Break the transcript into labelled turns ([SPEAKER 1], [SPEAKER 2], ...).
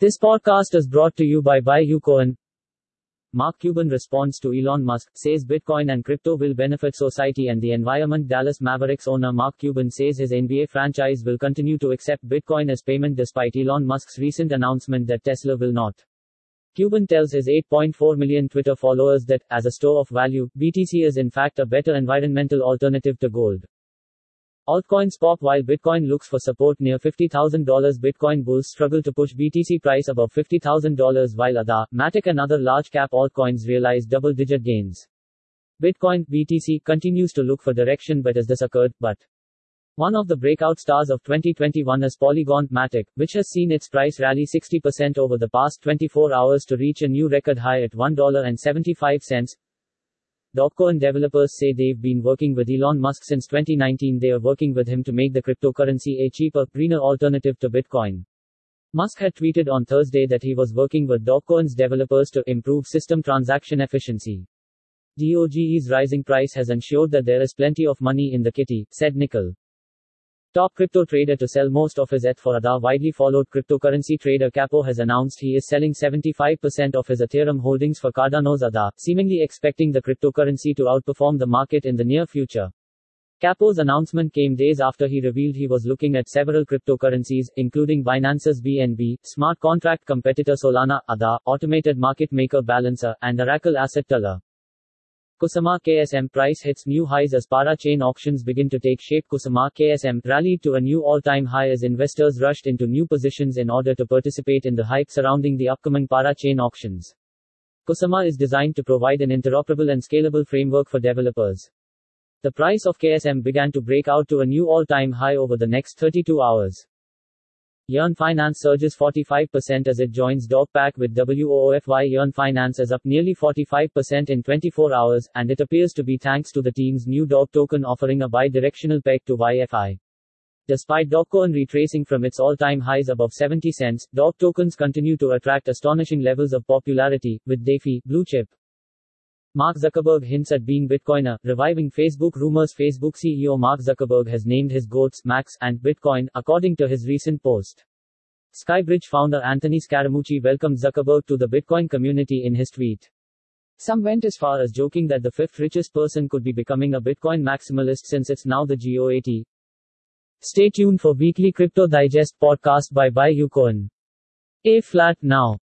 [SPEAKER 1] This podcast is brought to you by Buy Coin. Mark Cuban responds to Elon Musk, says Bitcoin and crypto will benefit society and the environment. Dallas Mavericks owner Mark Cuban says his NBA franchise will continue to accept Bitcoin as payment despite Elon Musk's recent announcement that Tesla will not. Cuban tells his 8.4 million Twitter followers that, as a store of value, BTC is in fact a better environmental alternative to gold. Altcoins pop while Bitcoin looks for support near $50,000. Bitcoin bulls struggle to push BTC price above $50,000 while ADA, Matic and other large cap altcoins realize double digit gains. Bitcoin, BTC, continues to look for direction but as this occurred, but one of the breakout stars of 2021 is Polygon Matic, which has seen its price rally 60% over the past 24 hours to reach a new record high at $1.75. Dogecoin developers say they've been working with Elon Musk since 2019. They are working with him to make the cryptocurrency a cheaper, greener alternative to Bitcoin. Musk had tweeted on Thursday that he was working with Dogecoin's developers to improve system transaction efficiency. DOGE's rising price has ensured that there is plenty of money in the kitty, said Nicoll. Top crypto trader to sell most of his ETH for ADA widely followed cryptocurrency trader Capo has announced he is selling 75% of his Ethereum holdings for Cardano's ADA, seemingly expecting the cryptocurrency to outperform the market in the near future. Capo's announcement came days after he revealed he was looking at several cryptocurrencies, including Binance's BNB, smart contract competitor Solana, ADA, automated market maker Balancer, and Oracle asset Terra. Kusama KSM price hits new highs as para chain auctions begin to take shape. Kusama KSM rallied to a new all time high as investors rushed into new positions in order to participate in the hype surrounding the upcoming para chain auctions. Kusama is designed to provide an interoperable and scalable framework for developers. The price of KSM began to break out to a new all time high over the next 32 hours. Yearn Finance surges 45% as it joins Dogpack with WOOFY. Yearn Finance is up nearly 45% in 24 hours, and it appears to be thanks to the team's new Dog token offering a bi-directional peg to YFI. Despite Dogecoin retracing from its all-time highs above 70 cents, Dog tokens continue to attract astonishing levels of popularity, with DeFi, blue chip. Mark Zuckerberg hints at being Bitcoiner, reviving Facebook rumors. Facebook CEO Mark Zuckerberg has named his goats Max and Bitcoin, according to his recent post. Skybridge founder Anthony Scaramucci welcomed Zuckerberg to the Bitcoin community in his tweet. Some went as far as joking that the fifth richest person could be becoming a Bitcoin maximalist since it's now the GOAT. Stay tuned for weekly Crypto Digest podcast by You A flat now.